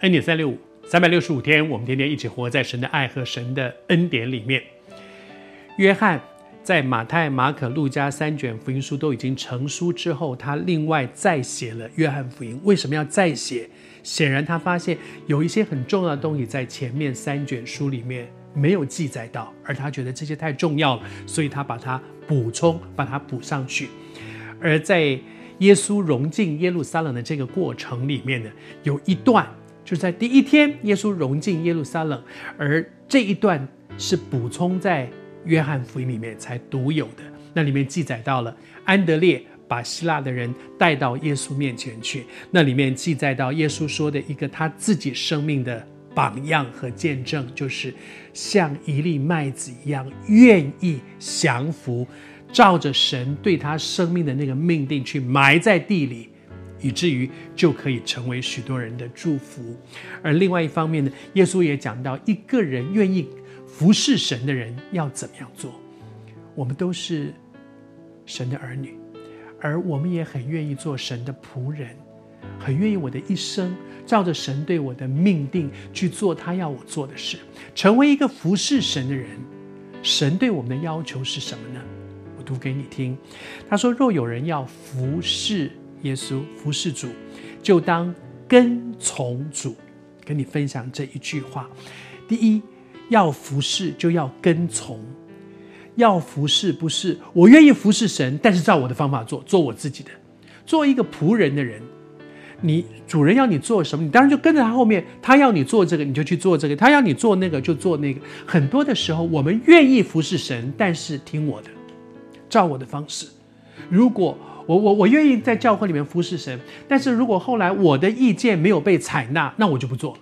恩典三六五，三百六十五天，我们天天一起活在神的爱和神的恩典里面。约翰在马太、马可、路加三卷福音书都已经成书之后，他另外再写了约翰福音。为什么要再写？显然他发现有一些很重要的东西在前面三卷书里面没有记载到，而他觉得这些太重要了，所以他把它补充，把它补上去。而在耶稣融进耶路撒冷的这个过程里面呢，有一段就在第一天，耶稣融进耶路撒冷，而这一段是补充在约翰福音里面才独有的。那里面记载到了安德烈把希腊的人带到耶稣面前去，那里面记载到耶稣说的一个他自己生命的榜样和见证，就是像一粒麦子一样，愿意降服。照着神对他生命的那个命定去埋在地里，以至于就可以成为许多人的祝福。而另外一方面呢，耶稣也讲到，一个人愿意服侍神的人要怎么样做。我们都是神的儿女，而我们也很愿意做神的仆人，很愿意我的一生照着神对我的命定去做他要我做的事，成为一个服侍神的人。神对我们的要求是什么呢？我读给你听，他说：“若有人要服侍耶稣、服侍主，就当跟从主。”跟你分享这一句话：第一，要服侍就要跟从。要服侍不是我愿意服侍神，但是照我的方法做，做我自己的。做一个仆人的人，你主人要你做什么，你当然就跟着他后面。他要你做这个，你就去做这个；他要你做那个，就做那个。很多的时候，我们愿意服侍神，但是听我的。照我的方式，如果我我我愿意在教会里面服侍神，但是如果后来我的意见没有被采纳，那我就不做了。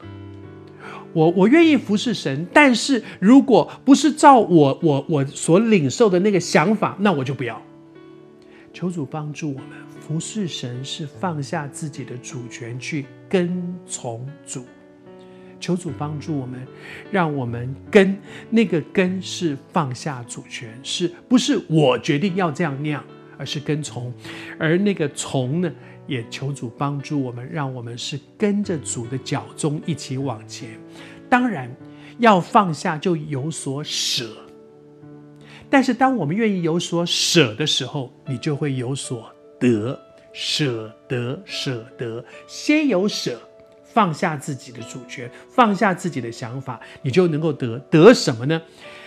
我我愿意服侍神，但是如果不是照我我我所领受的那个想法，那我就不要。求主帮助我们，服侍神是放下自己的主权去跟从主。求主帮助我们，让我们跟那个跟是放下主权，是不是我决定要这样那样，而是跟从；而那个从呢，也求主帮助我们，让我们是跟着主的脚踪一起往前。当然，要放下就有所舍，但是当我们愿意有所舍的时候，你就会有所得。舍得，舍得，先有舍。放下自己的主权，放下自己的想法，你就能够得得什么呢？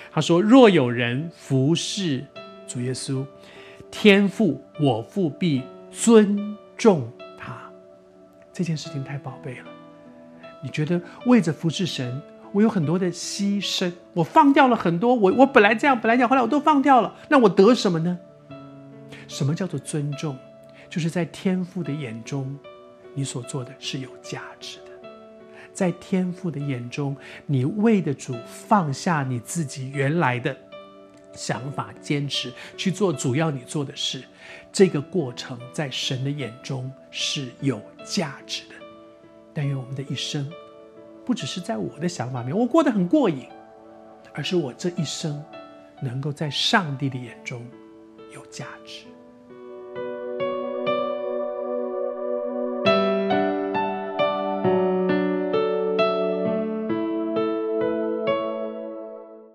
他说：“若有人服侍主耶稣，天父我父必尊重他。”这件事情太宝贝了。你觉得为着服侍神，我有很多的牺牲，我放掉了很多。我我本来这样，本来这样，后来我都放掉了。那我得什么呢？什么叫做尊重？就是在天父的眼中。你所做的是有价值的，在天父的眼中，你为的主放下你自己原来的想法，坚持去做主要你做的事，这个过程在神的眼中是有价值的。但愿我们的一生，不只是在我的想法里面，我过得很过瘾，而是我这一生能够在上帝的眼中有价值。